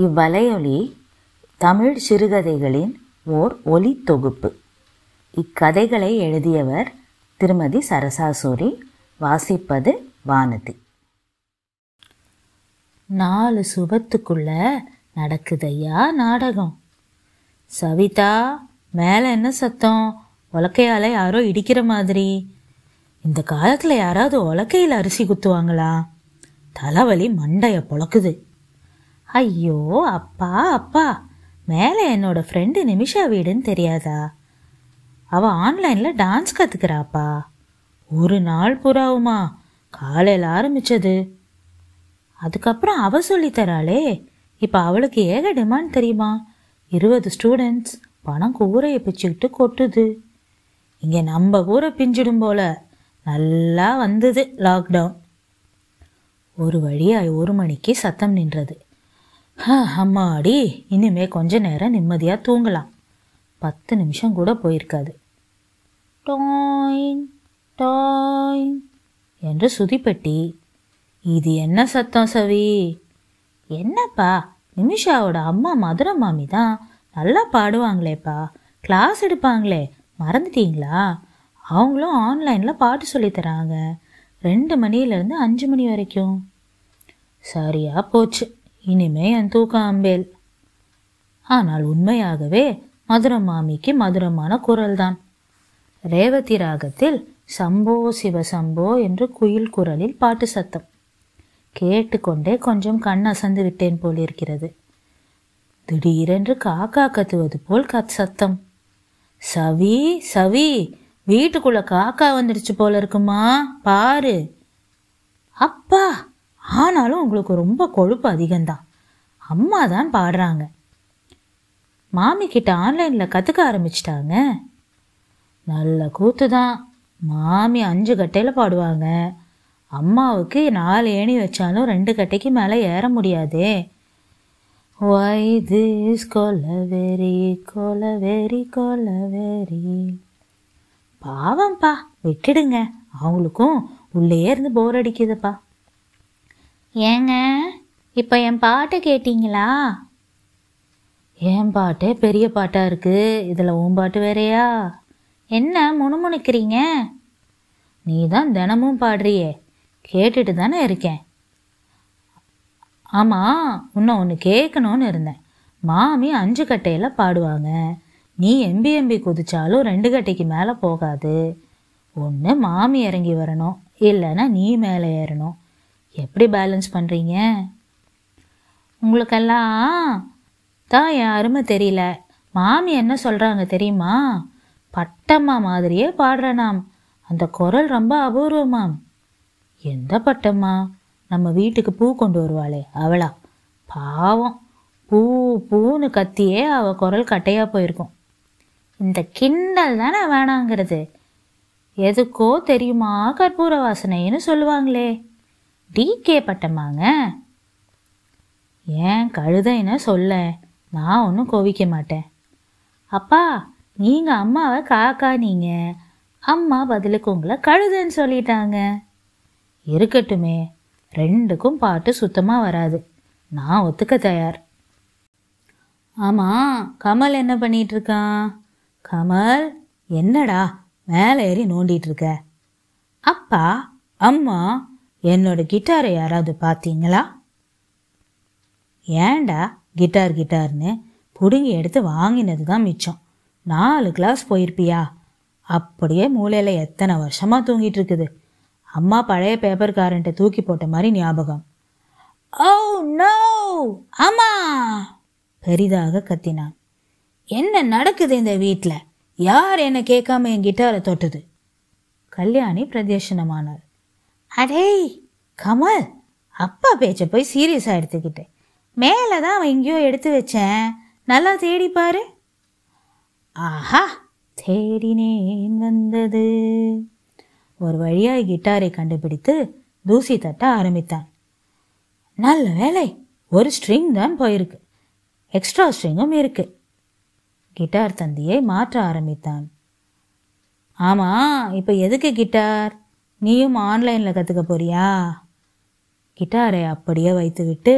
இவ்வலையொலி தமிழ் சிறுகதைகளின் ஓர் ஒலி தொகுப்பு. இக்கதைகளை எழுதியவர் திருமதி சரசாசூரி வாசிப்பது வானதி. நாலு சுபத்துக்குள்ள நடக்குதையா நாடகம்? சவிதா மேலே என்ன சத்தம்? உலக்கையால யாரோ இடிக்கிற மாதிரி. இந்த காலத்தில் யாராவது உலக்கையில் அரிசி குத்துவாங்களா? தலைவலி மண்டையை பொழக்குது. ஐயோ அப்பா அப்பா. மேலே என்னோட ஃப்ரெண்டு நிமிஷா வீடுன்னு தெரியாதா? அவள் ஆன்லைனில் டான்ஸ் கற்றுக்கிறாப்பா ஒரு நாள் புறாவுமா காலையில் ஆரம்பிச்சது. அதுக்கப்புறம் அவ சொல்லித்தராளே இப்போ அவளுக்கு ஏக டிமாண்ட் தெரியுமா? இருபது ஸ்டூடெண்ட்ஸ் பணம் கூரையை பிச்சுக்கிட்டு கொட்டுது. இங்கே நம்ம கூரை பிஞ்சிடும் போல நல்லா வந்தது லாக்டவுன் ஒரு வழியாய் ஒரு மணிக்கு சத்தம் நின்றது. அம்மாடி. இனிமே கொஞ்ச நேரம் நிம்மதியாக தூங்கலாம். பத்து நிமிஷம் கூட போயிருக்காது. டாயின் டாயின் என்று சுதிப்பெட்டி. இது என்ன சத்தம் சவி? என்னப்பா? நிமிஷாவோட அம்மா மதுரை மாமி தான் நல்லா பாடுவாங்களேப்பா. கிளாஸ் எடுப்பாங்களே. மறந்துட்டீங்களா? அவங்களும் ஆன்லைனில் பாட்டு சொல்லித்தராங்க ரெண்டு மணிலேருந்து அஞ்சு மணி வரைக்கும். சரியாக போச்சு. இனிமே என் தூக்கம் அம்பேல். ஆனால் உண்மையாகவே மதுரை மாமிக்கு மதுரமான குரல்தான். ரேவதி ராகத்தில் சம்போ சிவ சம்போ என்று குயில் குரலில் பாட்டு சத்தம். கேட்டுக்கொண்டே கொஞ்சம் கண் அசந்து விட்டேன் போலிருக்கிறது. திடீரென்று காக்கா கத்துவது போல் கத் சத்தம். சவி சவி வீட்டுக்குள்ள காக்கா வந்துடுச்சு போல இருக்குமா? பாரு. அப்பா ஆனாலும் உங்களுக்கு ரொம்ப கொழுப்பு அதிகம்தான். அம்மா தான் பாடுறாங்க. மாமி கிட்ட ஆன்லைனில் கற்றுக்க ஆரம்பிச்சிட்டாங்க. நல்ல கூத்து தான் மாமி அஞ்சு கட்டையில் பாடுவாங்க. அம்மாவுக்கு நாலு ஏணி வச்சாலும் ரெண்டு கட்டைக்கு மேலே ஏற முடியாதே. ஒய் திஸ் கொலவெரி கொலவெரி கொலவெரி பாவம்ப்பா விட்டுடுங்க. அவங்களுக்கும் உள்ளே இருந்து போர் அடிக்குதுப்பா. ஏங்க இப்போ என் பாட்டை கேட்டிங்களா? என் பாட்டே பெரிய பாட்டாக இருக்கு. இதில் உன் பாட்டு வேறையா? என்ன முணுமுணுக்கிறீங்க? நீ தான் தினமும் பாடுறியே. கேட்டுட்டு தானே இருக்கேன். ஆமாம் இன்னும் ஒன்று கேட்கணும்னு இருந்தேன். மாமி அஞ்சு கட்டையில் பாடுவாங்க. நீ எம்பி எம்பி குதிச்சாலும் ரெண்டு கட்டைக்கு மேலே போகாது. ஒன்று மாமி இறங்கி வரணும். இல்லைன்னா நீ மேலே ஏறணும். எப்படி பேலன்ஸ் பண்ணுறீங்க உங்களுக்கெல்லாம் தான் என் அருமை தெரியல. மாமி என்ன சொல்கிறாங்க தெரியுமா? பட்டம்மா மாதிரியே பாடுறனாம். அந்த குரல் ரொம்ப அபூர்வமாம். எந்த பட்டம்மா? நம்ம வீட்டுக்கு பூ கொண்டு வருவாளே அவளா. பாவம். பூ பூன்னு கத்தியே அவள் குரல் கட்டையாக போயிருக்கும். இந்த கிண்டல் தானே வேணாங்கிறது. எதுக்கோ தெரியுமா? கற்பூர வாசனைன்னு சொல்லுவாங்களே. டிகே பட்டமாங்க ஏன் கழுதைன்னு சொல்ல? நான் ஒன்றும் கோவிக்க மாட்டேன். அப்பா நீங்கள் அம்மாவை காக்கா நீங்கள் அம்மா பதிலுக்கு உங்களை கழுதுன்னு சொல்லிட்டாங்க. இருக்கட்டுமே ரெண்டுக்கும் பாட்டு சுத்தமாக வராது. நான் ஒத்துக்க தயார். ஆமாம் கமல் என்ன பண்ணிட்டு இருக்கான் கமல் என்னடா மேலே ஏறி நோண்டிட்டு இருக்க அப்பா அம்மா என்னோட கிட்டாரை யாராவது பார்த்தீங்களா? ஏன்டா கிட்டார் கிட்டார்னு பிடுங்கி எடுத்து வாங்கினது தான் மிச்சம். நாலு கிளாஸ் போயிருப்பியா? அப்படியே மூலையில் எத்தனை வருஷமாக தூங்கிட்டு இருக்குது அம்மா பழைய பேப்பர்காரன்ட்ட தூக்கி போட்ட மாதிரி ஞாபகம். Oh, ஓ நோ அம்மா! பெரிதாக கத்தினான். என்ன நடக்குது இந்த வீட்டில் யார் என்ன கேட்காம என் கிட்டாரை தொட்டது? கல்யாணி பிரதேசனமானார். அடேய் கமல் அப்பா பேச்சை போய் சீரியஸாக எடுத்துக்கிட்டேன் மேலே தான் அவன் எங்கேயோ எடுத்து வச்சேன். நல்லா தேடி ஆஹா தேடினேன் வந்தது. ஒரு வழியாய் கிட்டாரை கண்டுபிடித்து தூசி தட்ட ஆரம்பித்தான். நல்ல வேலை ஒரு ஸ்ட்ரிங் தான் போயிருக்கு. எக்ஸ்ட்ரா ஸ்ட்ரிங்கும் இருக்கு. கிட்டார் தந்தியை மாற்ற ஆரம்பித்தான். ஆமாம் இப்போ எதுக்கு கிட்டார்? நீயும் ஆன்லைனில் கற்றுக்க போறியா? கிட்டாரை அப்படியே வைத்துவிட்டு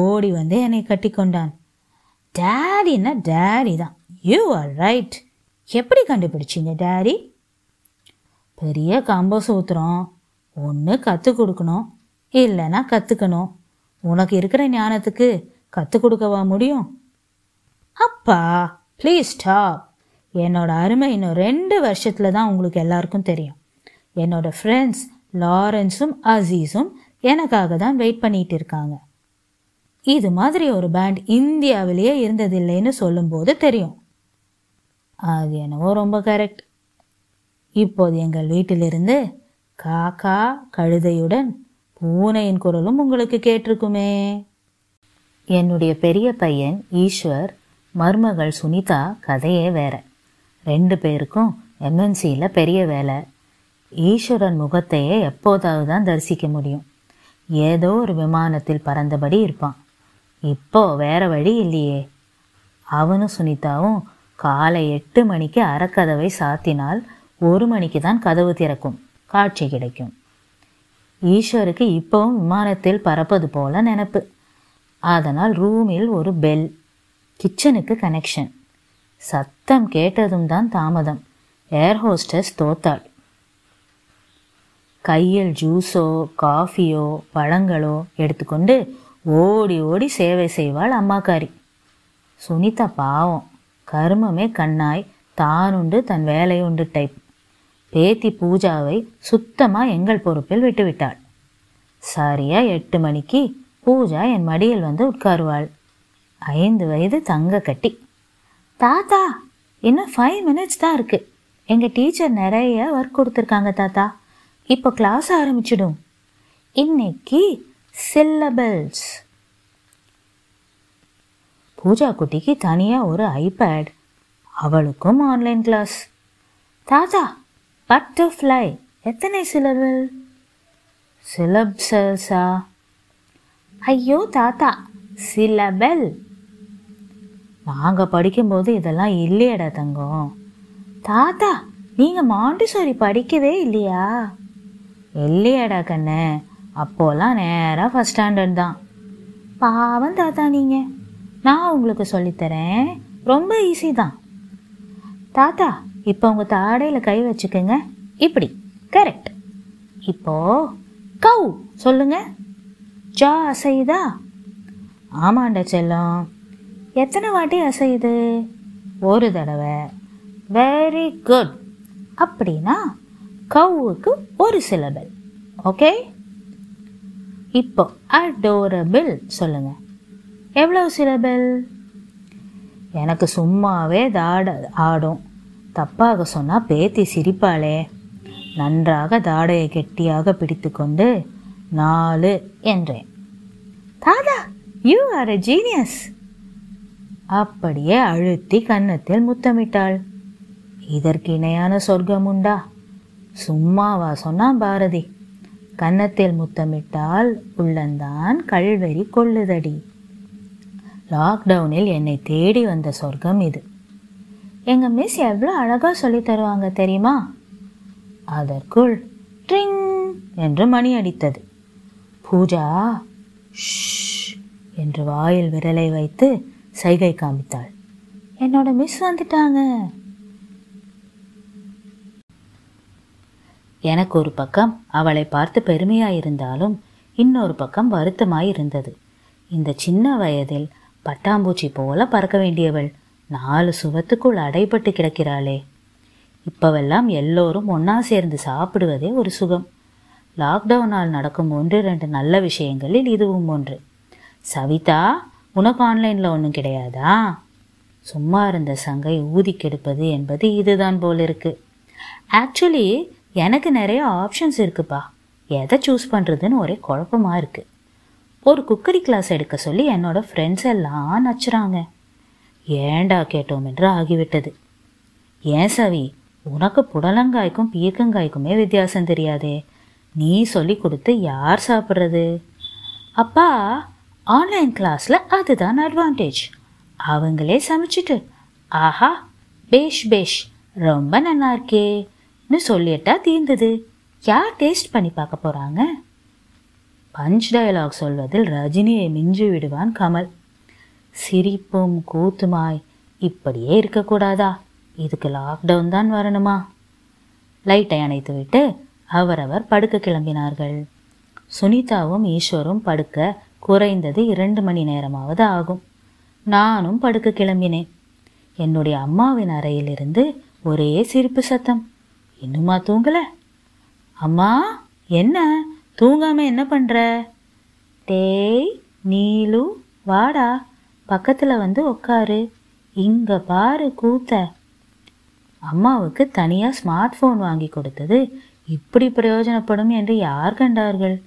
ஓடி வந்து என்னை கட்டிக்கொண்டான். டேடின்னா டேடி தான். யூ ஆர் ரைட் எப்படி கண்டுபிடிச்சிங்க டேடி பெரிய கம்ப சூத்திரம். ஒன்று கற்றுக் கொடுக்கணும் இல்லைன்னா கற்றுக்கணும் உனக்கு இருக்கிற ஞானத்துக்கு கற்றுக் கொடுக்கவா முடியும்? அப்பா ப்ளீஸ் ஸ்டாப் என்னோட அருமை இன்னும் ரெண்டு வருஷத்தில் தான் உங்களுக்கு எல்லாருக்கும் தெரியும். என்னோட ஃப்ரெண்ட்ஸ் லாரன்ஸும் அசீஸும் எனக்காக தான் வெயிட் பண்ணிட்டு இருக்காங்க. இது மாதிரி ஒரு பேண்ட் இந்தியாவிலேயே இருந்ததில்லைன்னு சொல்லும்போது தெரியும். அது என்னவோ ரொம்ப கரெக்ட் இப்போது எங்கள் வீட்டிலிருந்து காக்கா கழுதையுடன் பூனையின் குரலும் உங்களுக்கு கேட்டிருக்குமே. என்னுடைய பெரிய பையன் ஈஸ்வர் மருமகள் சுனிதா கதையே வேற. ரெண்டு பேருக்கும் எம்என்சியில் பெரிய வேலை. ஈஸ்வரன் முகத்தையே எப்போதாவது தான் தரிசிக்க முடியும். ஏதோ ஒரு விமானத்தில் பறந்தபடி இருப்பான். இப்போ வேற வழி இல்லையே. அவனும் சுனிதாவும் காலை எட்டு மணிக்கு அறக்கதவை சாத்தினால் ஒரு மணிக்கு தான் கதவு திறக்கும். காட்சி கிடைக்கும். ஈஸ்வருக்கு இப்போவும் விமானத்தில் பறப்பது போல நினப்பு. அதனால் ரூமில் ஒரு பெல் கிச்சனுக்கு கனெக்ஷன். சத்தம் கேட்டதும் தான் தாமதம். ஏர் ஹோஸ்டஸ் தோத்தாள். கையில் ஜூஸோ காஃபியோ பழங்களோ எடுத்துக்கொண்டு ஓடி ஓடி சேவை செய்வாள் அம்மாக்காரி. சுனிதா பாவம். கருமமே கண்ணாய் தானுண்டு தன் வேலையுண்டு டைப் பேத்தி பூஜாவை சுத்தமாக எங்கள் பொறுப்பில் விட்டுவிட்டாள். சரியா எட்டு மணிக்கு பூஜா என் மடியில் வந்து உட்காருவாள். ஐந்து வயது தங்க கட்டி. தாத்தா இன்னும் ஃபைவ் மினிட்ஸ் தான் இருக்கு. எங்கள் டீச்சர் நிறைய ஒர்க் கொடுத்துருக்காங்க தாத்தா. இப்போ கிளாஸ் ஆரம்பிச்சிடும். இன்னைக்கு சில்லபிள்ஸ் பூஜா குட்டிக்கு தனியாக ஒரு ஐபேட் அவளுக்கும் ஆன்லைன் கிளாஸ் தாத்தா பட்டர்ஃப்ளை எத்தனை சிலபிள் சிலப்ஸா ஐயோ தாத்தா சிலபல் நாங்கள் படிக்கும்போது இதெல்லாம் இல்லையடா தங்கம். தாத்தா நீங்கள் மாண்டிசோரி படிக்கவே இல்லையா? இல்லையாடா கண்ணு. அப்போல்லாம் நேராக ஃபஸ்ட் ஸ்டாண்டர்ட் தான். பாவம் தாத்தா நீங்கள் நான் உங்களுக்கு சொல்லித்தரேன். ரொம்ப ஈஸி தான். தாத்தா இப்போ உங்கள் தாடையில் கை வச்சுக்கோங்க. இப்படி. கரெக்ட் இப்போது கவு சொல்லுங்க. ஜா அசையுதா? ஆமாண்டா செல்லம். எத்தனை வாட்டி அசையுது? ஒரு தடவை. வெரி குட் அப்படின்னா கவுவுக்கு ஒரு சிலபல் ஓகே இப்போ அடோரபிள் சொல்லுங்க. எவ்வளவு சிலபல் எனக்கு சும்மாவே தாட ஆடும். தப்பாக சொன்னால் பேத்தி சிரிப்பாளே. நன்றாக தாடையை கெட்டியாக பிடித்துக்கொண்டு நாலு என்றேன். Dada you are a genius அப்படியே அழுத்தி கன்னத்தில் முத்தமிட்டாள். இதற்கு இணையான சொர்க்கம் உண்டா சும்மாவா சொன்னான் பாரதி? கன்னத்தில் முத்தமிட்டால் உள்ளந்தான் கல்வெறி கொள்ளுதடி. லாக்டவுனில் என்னை தேடி வந்த சொர்க்கம் இது. எங்கள் மிஸ் எவ்வளோ அழகாக சொல்லி தருவாங்க தெரியுமா? அதற்குள் ட்ரிங் என்று மணி அடித்தது. பூஜா ஷ் என்று வாயில் விரலை வைத்து சைகை காமித்தாள். என்னோட மிஸ் வந்துட்டாங்க. எனக்கு ஒரு பக்கம் அவளை பார்த்து பெருமையாயிருந்தாலும் இன்னொரு பக்கம் வருத்தமாயிருந்தது. இந்த சின்ன வயதில் பட்டாம்பூச்சி போல பறக்க வேண்டியவள் நாலு சுவத்துக்குள் அடைபட்டு கிடக்கிறாளே. இப்பவெல்லாம் எல்லோரும் ஒன்றா சேர்ந்து சாப்பிடுவதே ஒரு சுகம். லாக்டவுனால் நடக்கும் ஒன்று ரெண்டு நல்ல விஷயங்களில் இதுவும் ஒன்று. சவிதா உனக்கு ஆன்லைனில் ஒன்றும் கிடையாதா? சும்மா இருந்த சங்கை ஊதி கெடுப்பது என்பது இதுதான் போல் இருக்கு ஆக்சுவலி எனக்கு நிறைய ஆப்ஷன்ஸ் இருக்குப்பா. எதை சூஸ் பண்ணுறதுன்னு ஒரே குழப்பமாக இருக்குது ஒரு குக்கரி கிளாஸ் எடுக்க சொல்லி என்னோட ஃப்ரெண்ட்ஸ் எல்லாம் நச்சுறாங்க. ஏண்டா கேட்டோம் என்று ஆகிவிட்டது. ஏன் சவி உனக்கு புடலங்காய்க்கும் பீர்க்கங்காய்க்குமே வித்தியாசம் தெரியாதே. நீ சொல்லி கொடுத்து யார் சாப்பிட்றது? அப்பா ஆன்லைன் கிளாஸில் அதுதான் அட்வான்டேஜ் அவங்களே சமைச்சிட்டு ஆஹா பேஷ் பேஷ் ரொம்ப நல்லா ன்னு சொல்லிட்டா தீர்ந்தது யார் டேஸ்ட் பண்ணி பார்க்க போகிறாங்க பஞ்ச் டயலாக் சொல்வதில் ரஜினியை மிஞ்சி விடுவான் கமல். சிரிப்பும் கூத்துமாய் இப்படியே இருக்கக்கூடாதா இதுக்கு லாக்டவுன் தான் வரணுமா? லைட்டை அணைத்துவிட்டு அவரவர் படுக்க கிளம்பினார்கள். சுனிதாவும் ஈஸ்வரும் படுக்க குறைந்தது இரண்டு மணி நேரமாவது ஆகும். நானும் படுக்க கிளம்பினேன். என்னுடைய அம்மாவின் அறையிலிருந்து ஒரே சிரிப்பு சத்தம். இன்னுமா தூங்கலை? அம்மா என்ன? தூங்காமல் என்ன பண்ணுற டேய் நீலு வாடா. பக்கத்தில் வந்து உக்காரு. இங்கே பாரு கூத்த. அம்மாவுக்கு தனியாக ஸ்மார்ட் ஃபோன் வாங்கி கொடுத்தது இப்படி பிரயோஜனப்படும் என்று யார் கண்டார்கள்?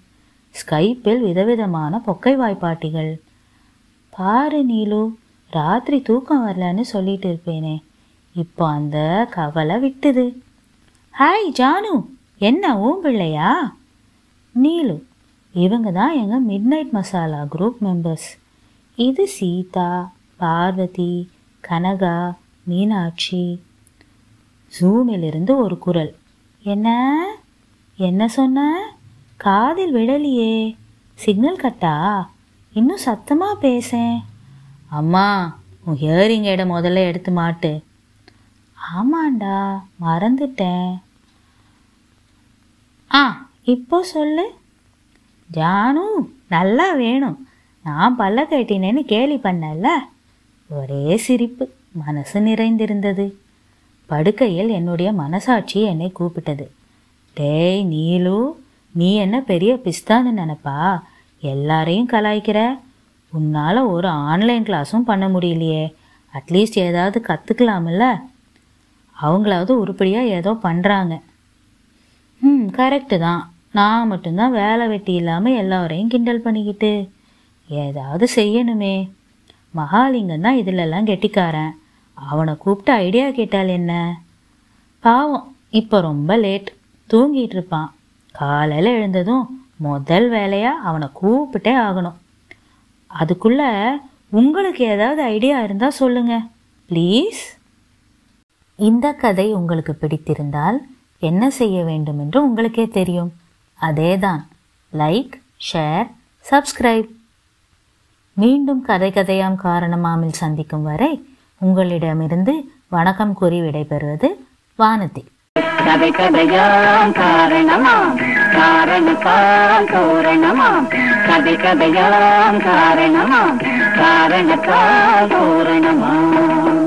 ஸ்கைப்பில் விதவிதமான பொக்கை வாய்ப்பாட்டிகள். பாரு நீலு ராத்திரி தூக்கம் வரலன்னு சொல்லிட்டு இருப்பேனே. இப்போ அந்த கவலை விட்டுது. ஹாய் ஜானு. என்ன ஓம் பிள்ளையா? நீலு. இவங்க தான் எங்கள் midnight masala group members இது சீதா பார்வதி கனகா மீனாட்சி. ஜூமிலிருந்து ஒரு குரல். என்ன? என்ன சொன்ன? காதில் விடலையே சிக்னல் கட்டா இன்னும் சத்தமாக பேசேன். அம்மா உன் ஹியரிங் இடம் முதல்ல எடுத்து மாட்டு. ஆமாண்டா மறந்துட்டேன். ஆ இப்போ சொல்லு. ஜானு நல்லா வேணும். நான் பல்ல கட்டினேன்னு கேலி பண்ணல ஒரே சிரிப்பு மனசு நிறைந்திருந்தது. படுக்கையில் என்னுடைய மனசாட்சி என்னை கூப்பிட்டது. டேய் நீலு நீ என்ன பெரிய பிஸ்தான்னு நினப்பா? எல்லாரையும் கலாய்க்கிற? உன்னால் ஒரு ஆன்லைன் கிளாஸும் பண்ண முடியலையே. அட்லீஸ்ட் ஏதாவது கற்றுக்கலாம்ல அவங்களாவது உருப்படியாக ஏதோ பண்ணுறாங்க ம் கரெக்டு தான். நான் மட்டும்தான் வேலை வெட்டி இல்லாமல் எல்லாரையும் கிண்டல் பண்ணிக்கிட்டு ஏதாவது செய்யணுமே. மகாலிங்கம் தான் இதிலெல்லாம் கெட்டிக்காரன். அவனை கூப்பிட்டு ஐடியா கேட்டால் என்ன? பாவம் இப்போ ரொம்ப லேட் தூங்கிட்டு இருப்பான். காலையில் எழுந்ததும் முதல் வேலையாக அவனை கூப்பிட்டே ஆகணும். அதுக்குள்ளே உங்களுக்கு ஏதாவது ஐடியா இருந்தால் சொல்லுங்கள் ப்ளீஸ் இந்த கதை உங்களுக்கு பிடித்திருந்தால் என்ன செய்ய வேண்டும் என்று உங்களுக்கே தெரியும். அதேதான். லைக் ஷேர் சப்ஸ்கிரைப் மீண்டும் கதை கதையாம் காரணமாமில் சந்திக்கும் வரை உங்களிடமிருந்து வணக்கம் கூறி விடைபெறுவது வானதி. கதை கதையாம் காரணமாம் காரணத்தால் தோரணமாம். கதை கதையாம் காரணமாம் காரணத்தால் தோரணமாம்.